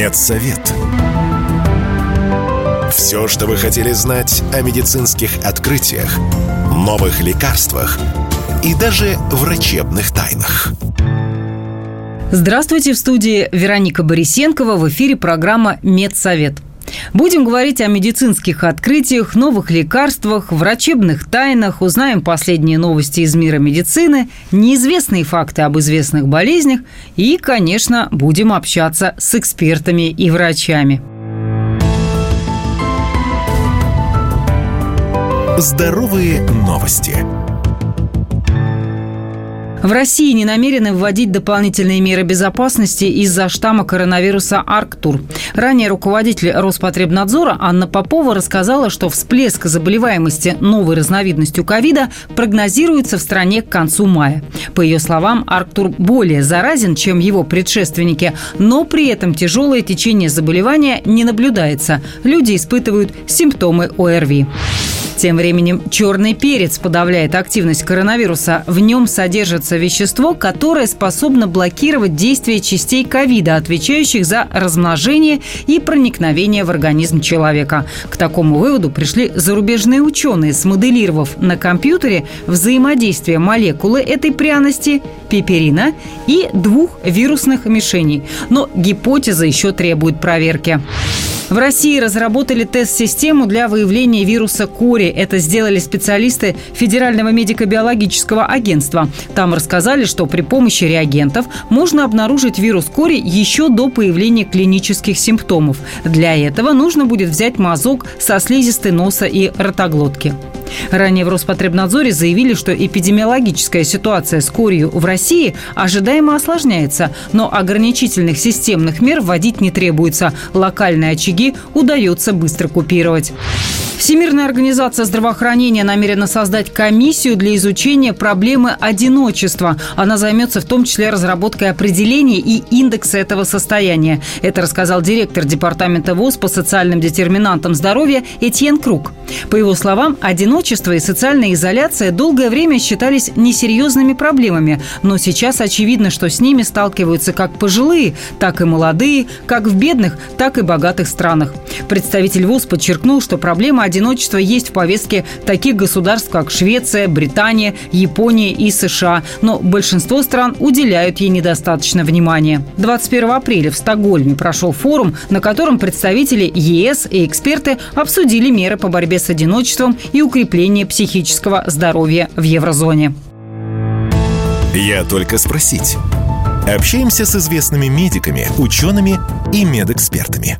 Медсовет. Все, что вы хотели знать о медицинских открытиях, новых лекарствах и даже врачебных тайнах. Здравствуйте, в студии Вероника Борисенкова. В эфире программа «Медсовет». Будем говорить о медицинских открытиях, новых лекарствах, врачебных тайнах, узнаем последние новости из мира медицины, неизвестные факты об известных болезнях и, конечно, будем общаться с экспертами и врачами. Здоровые новости. В России не намерены вводить дополнительные меры безопасности из-за штамма коронавируса Арктур. Ранее руководитель Роспотребнадзора Анна Попова рассказала, что всплеск заболеваемости новой разновидностью ковида прогнозируется в стране к концу мая. По ее словам, Арктур более заразен, чем его предшественники, но при этом тяжелое течение заболевания не наблюдается. Люди испытывают симптомы ОРВИ. Тем временем черный перец подавляет активность коронавируса. В нем содержится вещество, которое способно блокировать действие частей ковида, отвечающих за размножение и проникновение в организм человека. К такому выводу пришли зарубежные ученые, смоделировав на компьютере взаимодействие молекулы этой пряности, пеперина и двух вирусных мишеней. Но гипотеза еще требует проверки. В России разработали тест-систему для выявления вируса кори. Это сделали специалисты Федерального медико-биологического агентства. Там рассказали, что при помощи реагентов можно обнаружить вирус кори еще до появления клинических симптомов. Для этого нужно будет взять мазок со слизистой носа и ротоглотки. Ранее в Роспотребнадзоре заявили, что эпидемиологическая ситуация с корью в России ожидаемо осложняется, но ограничительных системных мер вводить не требуется. Локальные очаги удается быстро купировать. Всемирная организация здравоохранения намерена создать комиссию для изучения проблемы одиночества. Она займется в том числе разработкой определения и индекса этого состояния. Это рассказал директор Департамента ВОЗ по социальным детерминантам здоровья Этьен Круг. По его словам, одиночество и социальная изоляция долгое время считались несерьезными проблемами, но сейчас очевидно, что с ними сталкиваются как пожилые, так и молодые, как в бедных, так и богатых странах. Представитель ВОЗ подчеркнул, что проблема одиночества есть в повестке таких государств, как Швеция, Британия, Япония и США, но большинство стран уделяют ей недостаточно внимания. 21 апреля в Стокгольме прошел форум, на котором представители ЕС и эксперты обсудили меры по борьбе с одиночеством и укрепление психического здоровья в еврозоне. Я только спросить. Общаемся с известными медиками, учеными и медэкспертами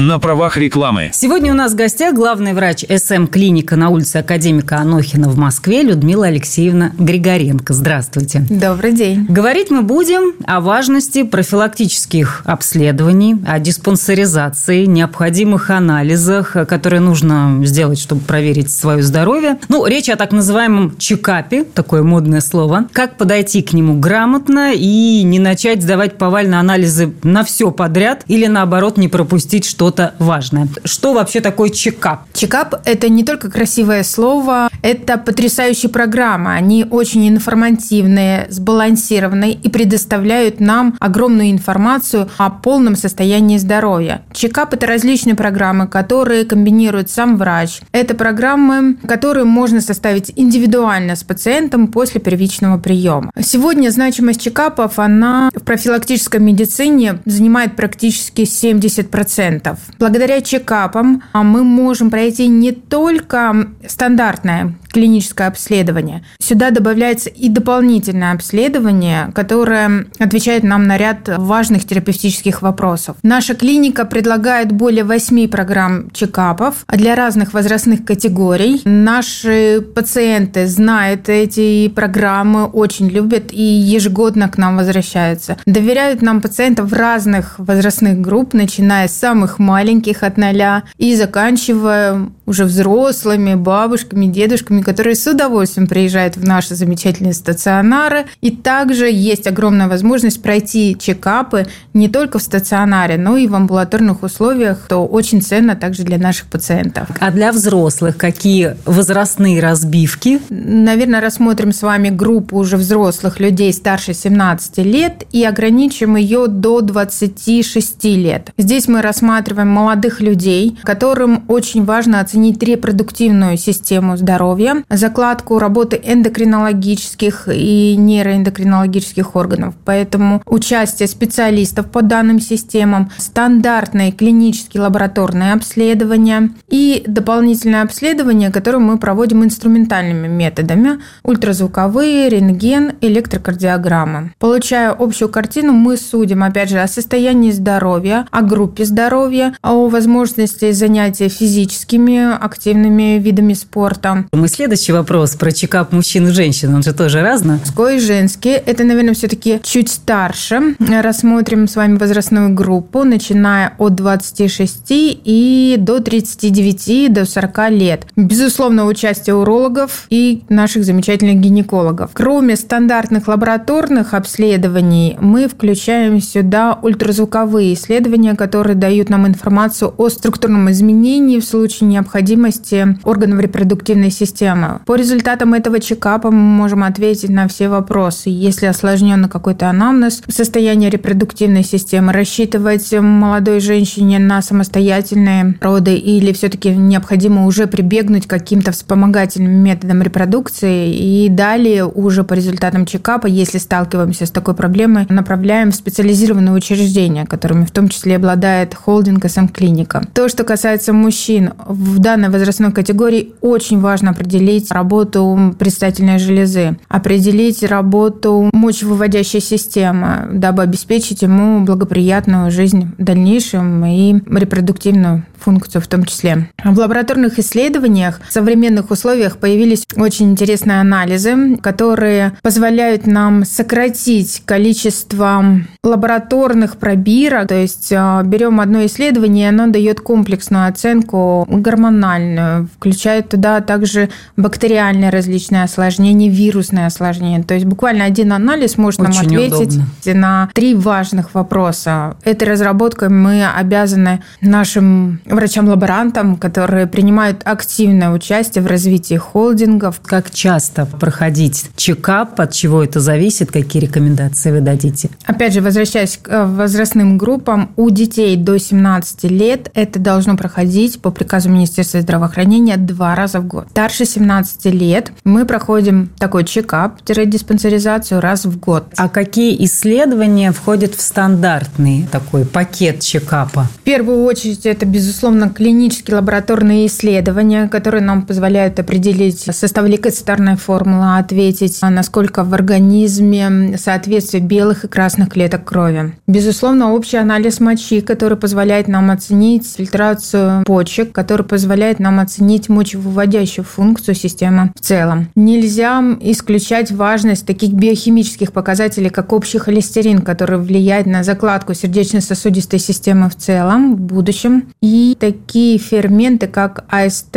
на правах рекламы. Сегодня у нас в гостях главный врач СМ-клиника на улице Академика Анохина в Москве Людмила Алексеевна Григоренко. Здравствуйте. Добрый день. Говорить мы будем о важности профилактических обследований, о диспансеризации, необходимых анализах, которые нужно сделать, чтобы проверить свое здоровье. Ну, речь о так называемом чекапе, такое модное слово. Как подойти к нему грамотно и не начать сдавать повально анализы на все подряд или, наоборот, не пропустить что что-то важное. Что вообще такое чекап? Чекап – это не только красивое слово, это потрясающие программы. Они очень информативные, сбалансированные и предоставляют нам огромную информацию о полном состоянии здоровья. Чекап – это различные программы, которые комбинирует сам врач. Это программы, которые можно составить индивидуально с пациентом после первичного приема. Сегодня значимость чекапов, она в профилактической медицине занимает практически 70%. Благодаря чекапам а, мы можем пройти не только стандартное клиническое обследование. Сюда добавляется и дополнительное обследование, которое отвечает нам на ряд важных терапевтических вопросов. Наша клиника предлагает более 8 программ чекапов для разных возрастных категорий. Наши пациенты знают эти программы, очень любят и ежегодно к нам возвращаются. Доверяют нам пациентов разных возрастных групп, начиная с самых маленьких от ноля и заканчивая уже взрослыми, бабушками, дедушками, которые с удовольствием приезжают в наши замечательные стационары. И также есть огромная возможность пройти чекапы не только в стационаре, но и в амбулаторных условиях, что очень ценно также для наших пациентов. А для взрослых какие возрастные разбивки? Наверное, рассмотрим с вами группу уже взрослых людей старше 17 лет и ограничим ее до 26 лет. Здесь мы рассматриваем молодых людей, которым очень важно оценить репродуктивную систему здоровья, закладку работы эндокринологических и нейроэндокринологических органов. Поэтому участие специалистов по данным системам, стандартные клинические лабораторные обследования и дополнительное обследование, которое мы проводим инструментальными методами, ультразвуковые, рентген, электрокардиограммы. Получая общую картину, мы судим, опять же, о состоянии здоровья, о группе здоровья, о возможности занятия физическими активными видами спорта. Мой следующий вопрос про чекап мужчин и женщин, он же тоже разный. Мужской и женский. Это, наверное, все-таки чуть старше. Рассмотрим с вами возрастную группу, начиная от 26 и до 39, до 40 лет. Безусловно, участие урологов и наших замечательных гинекологов. Кроме стандартных лабораторных обследований, мы включаем сюда ультразвуковые исследования, которые дают нам информацию о структурном изменении в случае необходимости органов репродуктивной системы. По результатам этого чекапа мы можем ответить на все вопросы. Если осложненный какой-то анамнез, состояние репродуктивной системы, рассчитывать молодой женщине на самостоятельные роды или все-таки необходимо уже прибегнуть к каким-то вспомогательным методам репродукции и далее уже по результатам чекапа, если сталкиваемся с такой проблемой, направляем в специализированные учреждения, которыми в том числе обладает холдинг СМ Клиника. То, что касается мужчин, в данной возрастной категории очень важно определить работу предстательной железы, определить работу мочевыводящей системы, дабы обеспечить ему благоприятную жизнь в дальнейшем и репродуктивную функцию в том числе. В лабораторных исследованиях в современных условиях появились очень интересные анализы, которые позволяют нам сократить количество лабораторных пробирок. То есть а, берем одно исследование, и оно дает комплексную оценку гормональную, включает туда также бактериальные различные осложнения, вирусные осложнения. То есть буквально один анализ может очень нам ответить удобно. на три важных вопроса. Этой разработкой мы обязаны нашим врачам-лаборантам, которые принимают активное участие в развитии холдингов. Как часто проходить чекап, от чего это зависит, какие рекомендации вы дадите? Опять же, возвращаясь к э, возрастным группам, у детей до 17 лет это должно проходить по приказу Министерства здравоохранения два раза в год. Старше 17 лет мы проходим такой чекап-диспансеризацию раз в год. А какие исследования входят в стандартный такой пакет чекапа? В первую очередь это, безусловно, клинические лабораторные исследования, которые нам позволяют определить состав лейкоцитарной формулы, ответить, насколько в организме соответствие белых и красных клеток крови. Безусловно, общий анализ мочи, который позволяет нам оценить фильтрацию почек, который позволяет нам оценить мочевыводящую функцию системы в целом. Нельзя исключать важность таких биохимических показателей, как общий холестерин, который влияет на закладку сердечно-сосудистой системы в целом в будущем. И такие ферменты, как АСТ,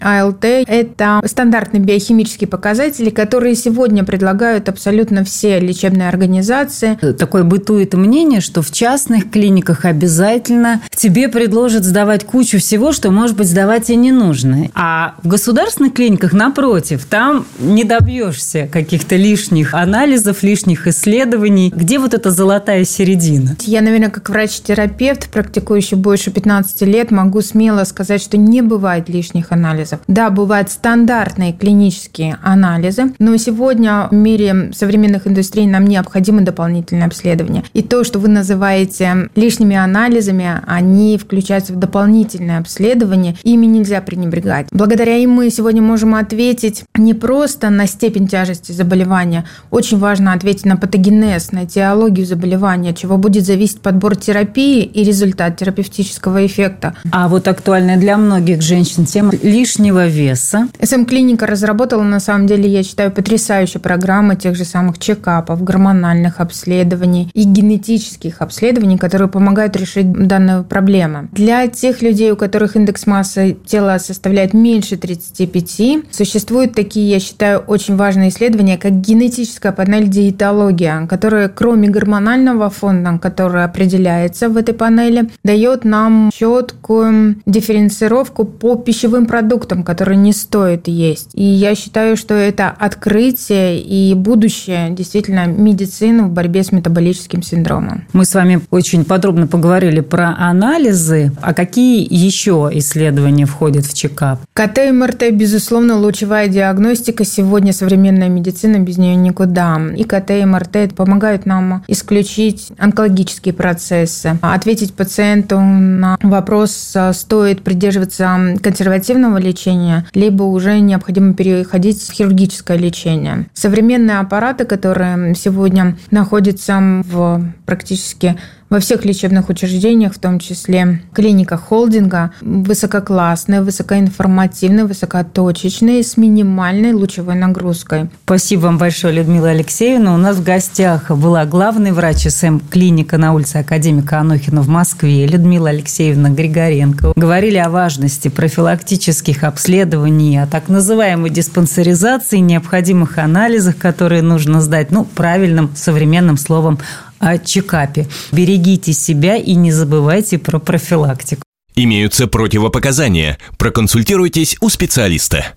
АЛТ, это стандартные биохимические показатели, которые сегодня предлагают абсолютно все лечебные организации. Такое бытует мнение, что в частных клиниках обязательно тебе предложат сдавать кучу всего, что, может быть, сдавать и не нужно. А в государственных клиниках, напротив, там не добьешься каких-то лишних анализов, лишних исследований. Где вот эта золотая середина? Я, наверное, как врач-терапевт, практикующий больше 15 лет, могу смело сказать, что не бывает лишних анализов. Да, бывают стандартные клинические анализы, но сегодня в мире современных индустрий нам необходимы дополнительные обследования. И то, что вы называете лишними анализами, они включаются в дополнительное обследование, ими нельзя пренебрегать. Благодаря им мы сегодня можем ответить не просто на степень тяжести заболевания, очень важно ответить на патогенез, на этиологию заболевания, чего будет зависеть подбор терапии и результат терапевтического эффекта. А вот актуальная для многих женщин тема лишнего веса. СМ-клиника разработала, на самом деле, я считаю, потрясающую программу тех же самых чекапов, гормональных обследований и генетических обследований, которые помогают решить данную проблему. Для тех людей, у которых индекс массы тела составляет меньше 35, России. Существуют такие, я считаю, очень важные исследования, как генетическая панель диетология, которая, кроме гормонального фона, который определяется в этой панели, дает нам четкую дифференцировку по пищевым продуктам, которые не стоит есть. И я считаю, что это открытие и будущее действительно медицины в борьбе с метаболическим синдромом. Мы с вами очень подробно поговорили про анализы. А какие еще исследования входят в чекап? КТ и МРТ, безусловно, лучевая диагностика. Сегодня современная медицина, без нее никуда. И КТ и МРТ помогают нам исключить онкологические процессы, ответить пациенту на вопрос, стоит придерживаться консервативного лечения, либо уже необходимо переходить в хирургическое лечение. Современные аппараты, которые сегодня находятся в практически во всех лечебных учреждениях, в том числе клиниках холдинга, высококлассные, высокоинформативные, высокоточечные, с минимальной лучевой нагрузкой. Спасибо вам большое, Людмила Алексеевна. У нас в гостях была главный врач СМ клиника на улице Академика Анохина в Москве Людмила Алексеевна Григоренко. Говорили о важности профилактических обследований, о так называемой диспансеризации, необходимых анализах, которые нужно сдать, ну, правильным современным словом о чекапе. Берегите себя и не забывайте про профилактику. Имеются противопоказания. Проконсультируйтесь у специалиста.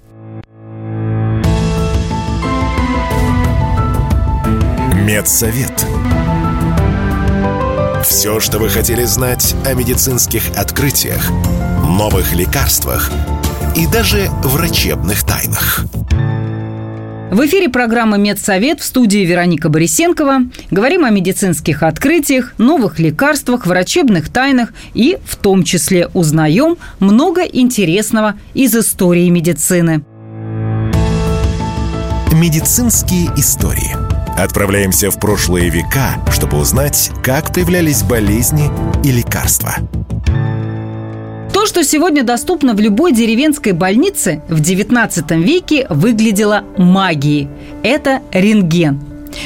Медсовет. Все, что вы хотели знать о медицинских открытиях, новых лекарствах и даже врачебных тайнах. В эфире программы «Медсовет» в студии Вероника Борисенкова. Говорим о медицинских открытиях, новых лекарствах, врачебных тайнах и, в том числе, узнаем много интересного из истории медицины. Медицинские истории. Отправляемся в прошлые века, чтобы узнать, как появлялись болезни и лекарства – что сегодня доступно в любой деревенской больнице, в XIX веке выглядело магией. Это рентген.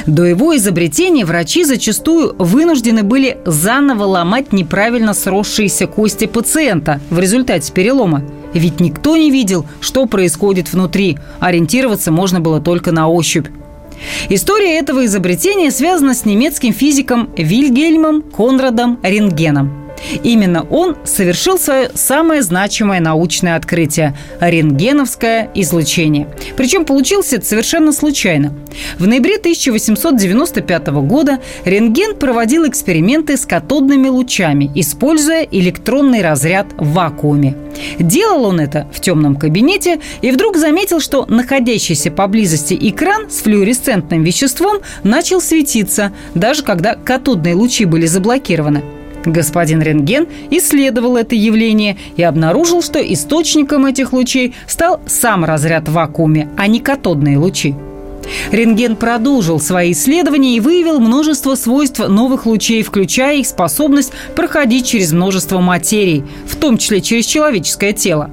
До его изобретения врачи зачастую вынуждены были заново ломать неправильно сросшиеся кости пациента в результате перелома. Ведь никто не видел, что происходит внутри. Ориентироваться можно было только на ощупь. История этого изобретения связана с немецким физиком Вильгельмом Конрадом Рентгеном. Именно он совершил свое самое значимое научное открытие – рентгеновское излучение. Причем получился это совершенно случайно. В ноябре 1895 года рентген проводил эксперименты с катодными лучами, используя электронный разряд в вакууме. Делал он это в темном кабинете и вдруг заметил, что находящийся поблизости экран с флуоресцентным веществом начал светиться, даже когда катодные лучи были заблокированы. Господин Рентген исследовал это явление и обнаружил, что источником этих лучей стал сам разряд в вакууме, а не катодные лучи. Рентген продолжил свои исследования и выявил множество свойств новых лучей, включая их способность проходить через множество материй, в том числе через человеческое тело.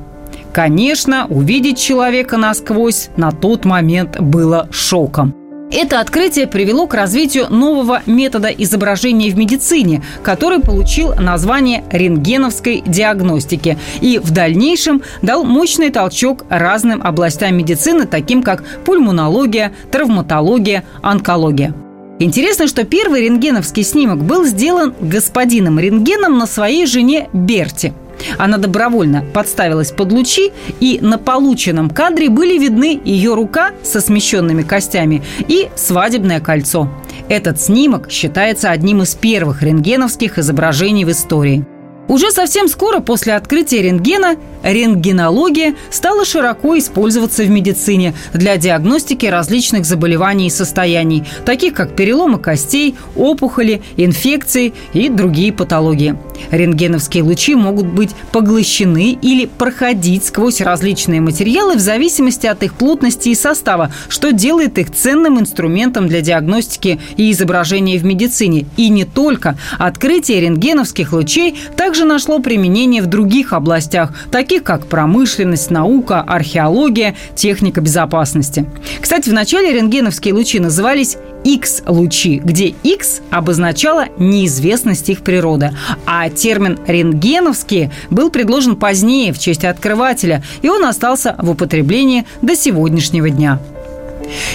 Конечно, увидеть человека насквозь на тот момент было шоком. Это открытие привело к развитию нового метода изображения в медицине, который получил название рентгеновской диагностики и в дальнейшем дал мощный толчок разным областям медицины, таким как пульмонология, травматология, онкология. Интересно, что первый рентгеновский снимок был сделан господином рентгеном на своей жене Берти – она добровольно подставилась под лучи, и на полученном кадре были видны ее рука со смещенными костями и свадебное кольцо. Этот снимок считается одним из первых рентгеновских изображений в истории. Уже совсем скоро после открытия рентгена рентгенология стала широко использоваться в медицине для диагностики различных заболеваний и состояний, таких как переломы костей, опухоли, инфекции и другие патологии. Рентгеновские лучи могут быть поглощены или проходить сквозь различные материалы в зависимости от их плотности и состава, что делает их ценным инструментом для диагностики и изображения в медицине. И не только. Открытие рентгеновских лучей также нашло применение в других областях, таких как промышленность, наука, археология, техника безопасности. Кстати, в начале рентгеновские лучи назывались X-лучи, где X обозначало неизвестность их природы, а термин «рентгеновские» был предложен позднее в честь открывателя, и он остался в употреблении до сегодняшнего дня.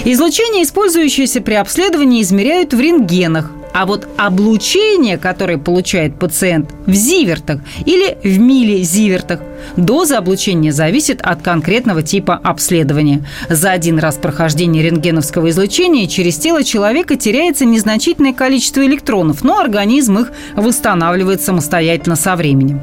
Излучение, использующееся при обследовании, измеряют в рентгенах, а вот облучение, которое получает пациент в зивертах или в милизивертах, доза облучения зависит от конкретного типа обследования. За один раз прохождения рентгеновского излучения через тело человека теряется незначительное количество электронов, но организм их восстанавливает самостоятельно со временем.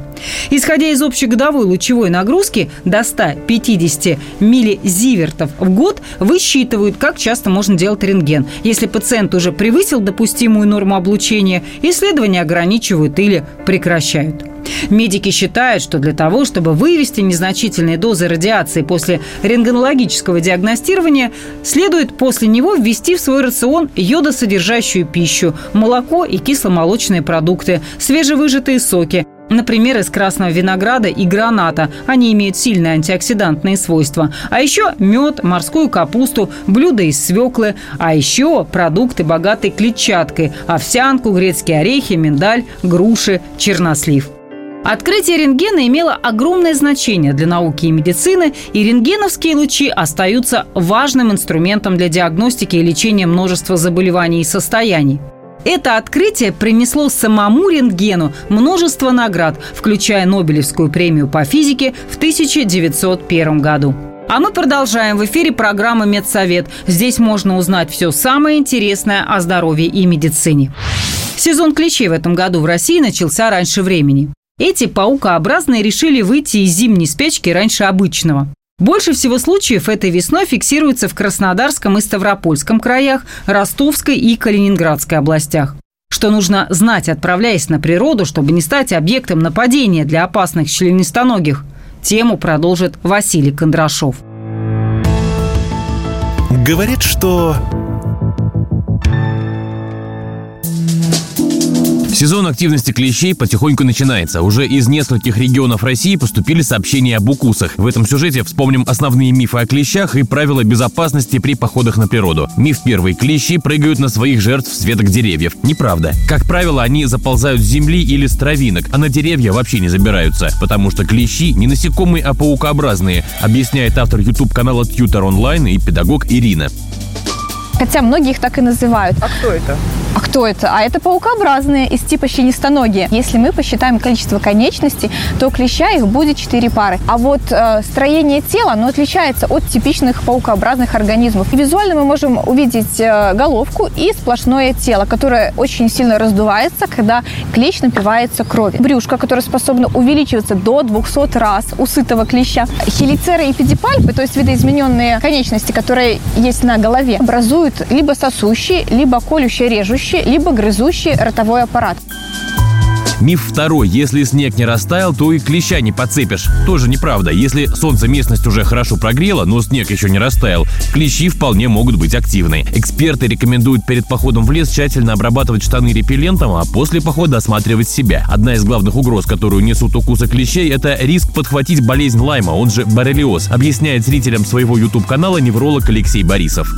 Исходя из общегодовой лучевой нагрузки до 150 миллизивертов в год высчитывают, как часто можно делать рентген. Если пациент уже превысил допустимую норму облучения, исследования ограничивают или прекращают. Медики считают, что для того, чтобы вывести незначительные дозы радиации после рентгенологического диагностирования, следует после него ввести в свой рацион йодосодержащую пищу, молоко и кисломолочные продукты, свежевыжатые соки, Например, из красного винограда и граната. Они имеют сильные антиоксидантные свойства. А еще мед, морскую капусту, блюда из свеклы. А еще продукты, богатые клетчаткой. Овсянку, грецкие орехи, миндаль, груши, чернослив. Открытие рентгена имело огромное значение для науки и медицины, и рентгеновские лучи остаются важным инструментом для диагностики и лечения множества заболеваний и состояний. Это открытие принесло самому рентгену множество наград, включая Нобелевскую премию по физике в 1901 году. А мы продолжаем в эфире программы «Медсовет». Здесь можно узнать все самое интересное о здоровье и медицине. Сезон клещей в этом году в России начался раньше времени. Эти паукообразные решили выйти из зимней спячки раньше обычного. Больше всего случаев этой весной фиксируется в Краснодарском и Ставропольском краях, Ростовской и Калининградской областях. Что нужно знать, отправляясь на природу, чтобы не стать объектом нападения для опасных членистоногих? Тему продолжит Василий Кондрашов. Говорят, что Сезон активности клещей потихоньку начинается. Уже из нескольких регионов России поступили сообщения об укусах. В этом сюжете вспомним основные мифы о клещах и правила безопасности при походах на природу. Миф первый. Клещи прыгают на своих жертв с веток деревьев. Неправда. Как правило, они заползают с земли или с травинок, а на деревья вообще не забираются, потому что клещи не насекомые, а паукообразные, объясняет автор YouTube-канала Tutor Online и педагог Ирина. Хотя многие их так и называют. А кто это? А кто это? А это паукообразные из типа щенистоногие. Если мы посчитаем количество конечностей, то клеща их будет 4 пары. А вот э, строение тела, оно отличается от типичных паукообразных организмов. И визуально мы можем увидеть э, головку и сплошное тело, которое очень сильно раздувается, когда клещ напивается крови. Брюшко, которое способно увеличиваться до 200 раз у сытого клеща. Хелицеры и педипальпы, то есть видоизмененные конечности, которые есть на голове, образуют либо сосущие, либо колющие-режущие жующий, либо грызущий ротовой аппарат. Миф второй. Если снег не растаял, то и клеща не подцепишь. Тоже неправда. Если солнце местность уже хорошо прогрело, но снег еще не растаял, клещи вполне могут быть активны. Эксперты рекомендуют перед походом в лес тщательно обрабатывать штаны репеллентом, а после похода осматривать себя. Одна из главных угроз, которую несут укусы клещей, это риск подхватить болезнь Лайма, он же боррелиоз, объясняет зрителям своего YouTube-канала невролог Алексей Борисов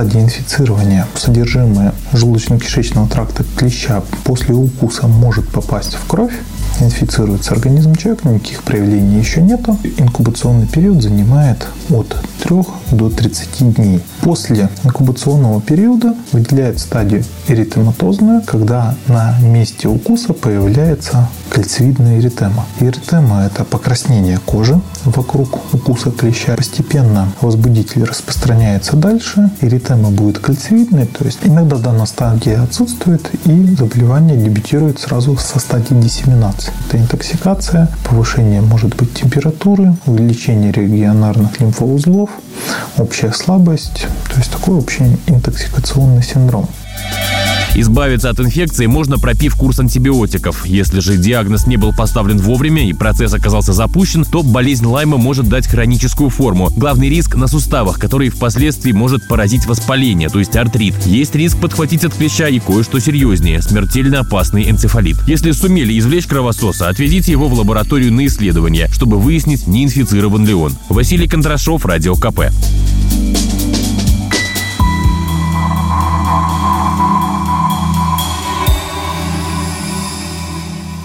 стадии инфицирования содержимое желудочно-кишечного тракта клеща после укуса может попасть в кровь, инфицируется организм человека, никаких проявлений еще нету. Инкубационный период занимает от 3 до 30 дней. После инкубационного периода выделяет стадию эритематозную, когда на месте укуса появляется кальцевидная эритема. Эритема – это покраснение кожи вокруг укуса клеща. Постепенно возбудитель распространяется дальше, эритема будет кальцевидной, то есть иногда данная стадия отсутствует и заболевание дебютирует сразу со стадии диссеминации. Это интоксикация, повышение может быть температуры, увеличение регионарных лимфоузлов, общая слабость, то есть такой общий интоксикационный синдром. Избавиться от инфекции можно, пропив курс антибиотиков. Если же диагноз не был поставлен вовремя и процесс оказался запущен, то болезнь Лайма может дать хроническую форму. Главный риск на суставах, который впоследствии может поразить воспаление, то есть артрит. Есть риск подхватить от клеща и кое-что серьезнее – смертельно опасный энцефалит. Если сумели извлечь кровососа, отведите его в лабораторию на исследование, чтобы выяснить, не инфицирован ли он. Василий Кондрашов, Радио КП.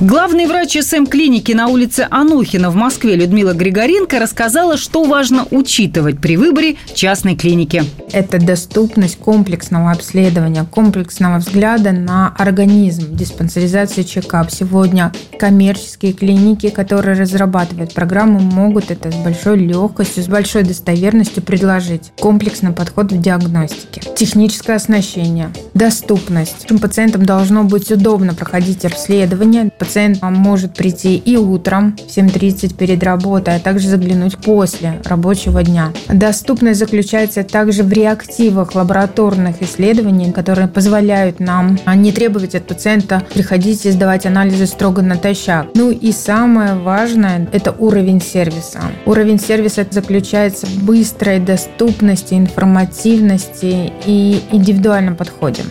Главный врач СМ-клиники на улице Анухина в Москве Людмила Григоренко рассказала, что важно учитывать при выборе частной клиники. Это доступность комплексного обследования, комплексного взгляда на организм, диспансеризация чекап. Сегодня коммерческие клиники, которые разрабатывают программу, могут это с большой легкостью, с большой достоверностью предложить. Комплексный подход в диагностике. Техническое оснащение, доступность. Пациентам должно быть удобно проходить обследование, Пациент может прийти и утром в 7.30 перед работой, а также заглянуть после рабочего дня. Доступность заключается также в реактивах лабораторных исследований, которые позволяют нам не требовать от пациента приходить и сдавать анализы строго натощак. Ну и самое важное – это уровень сервиса. Уровень сервиса заключается в быстрой доступности, информативности и индивидуальном подходе.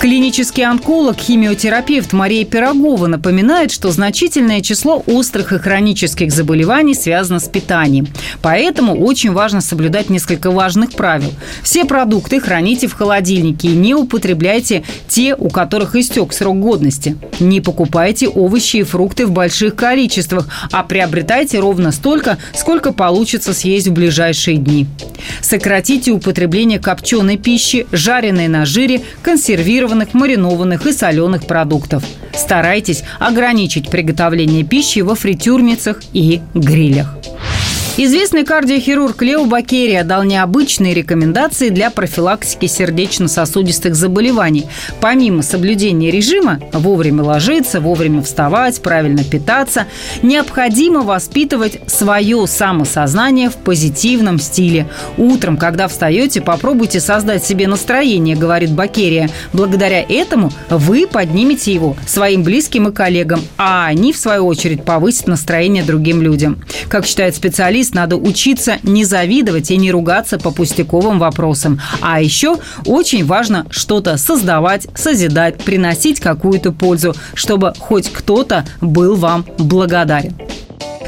Клинический онколог, химиотерапевт Мария Пирогова напоминает, что значительное число острых и хронических заболеваний связано с питанием. Поэтому очень важно соблюдать несколько важных правил. Все продукты храните в холодильнике и не употребляйте те, у которых истек срок годности. Не покупайте овощи и фрукты в больших количествах, а приобретайте ровно столько, сколько получится съесть в ближайшие дни. Сократите употребление копченой пищи, жареной на жире, консервированной консервированных, маринованных и соленых продуктов. Старайтесь ограничить приготовление пищи во фритюрницах и грилях. Известный кардиохирург Лео Бакерия дал необычные рекомендации для профилактики сердечно-сосудистых заболеваний. Помимо соблюдения режима, вовремя ложиться, вовремя вставать, правильно питаться, необходимо воспитывать свое самосознание в позитивном стиле. Утром, когда встаете, попробуйте создать себе настроение, говорит Бакерия. Благодаря этому вы поднимете его своим близким и коллегам, а они, в свою очередь, повысят настроение другим людям. Как считает специалист, здесь надо учиться не завидовать и не ругаться по пустяковым вопросам. А еще очень важно что-то создавать, созидать, приносить какую-то пользу, чтобы хоть кто-то был вам благодарен.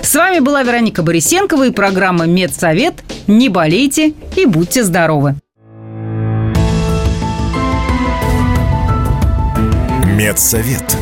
С вами была Вероника Борисенкова и программа «Медсовет». Не болейте и будьте здоровы! Медсовет.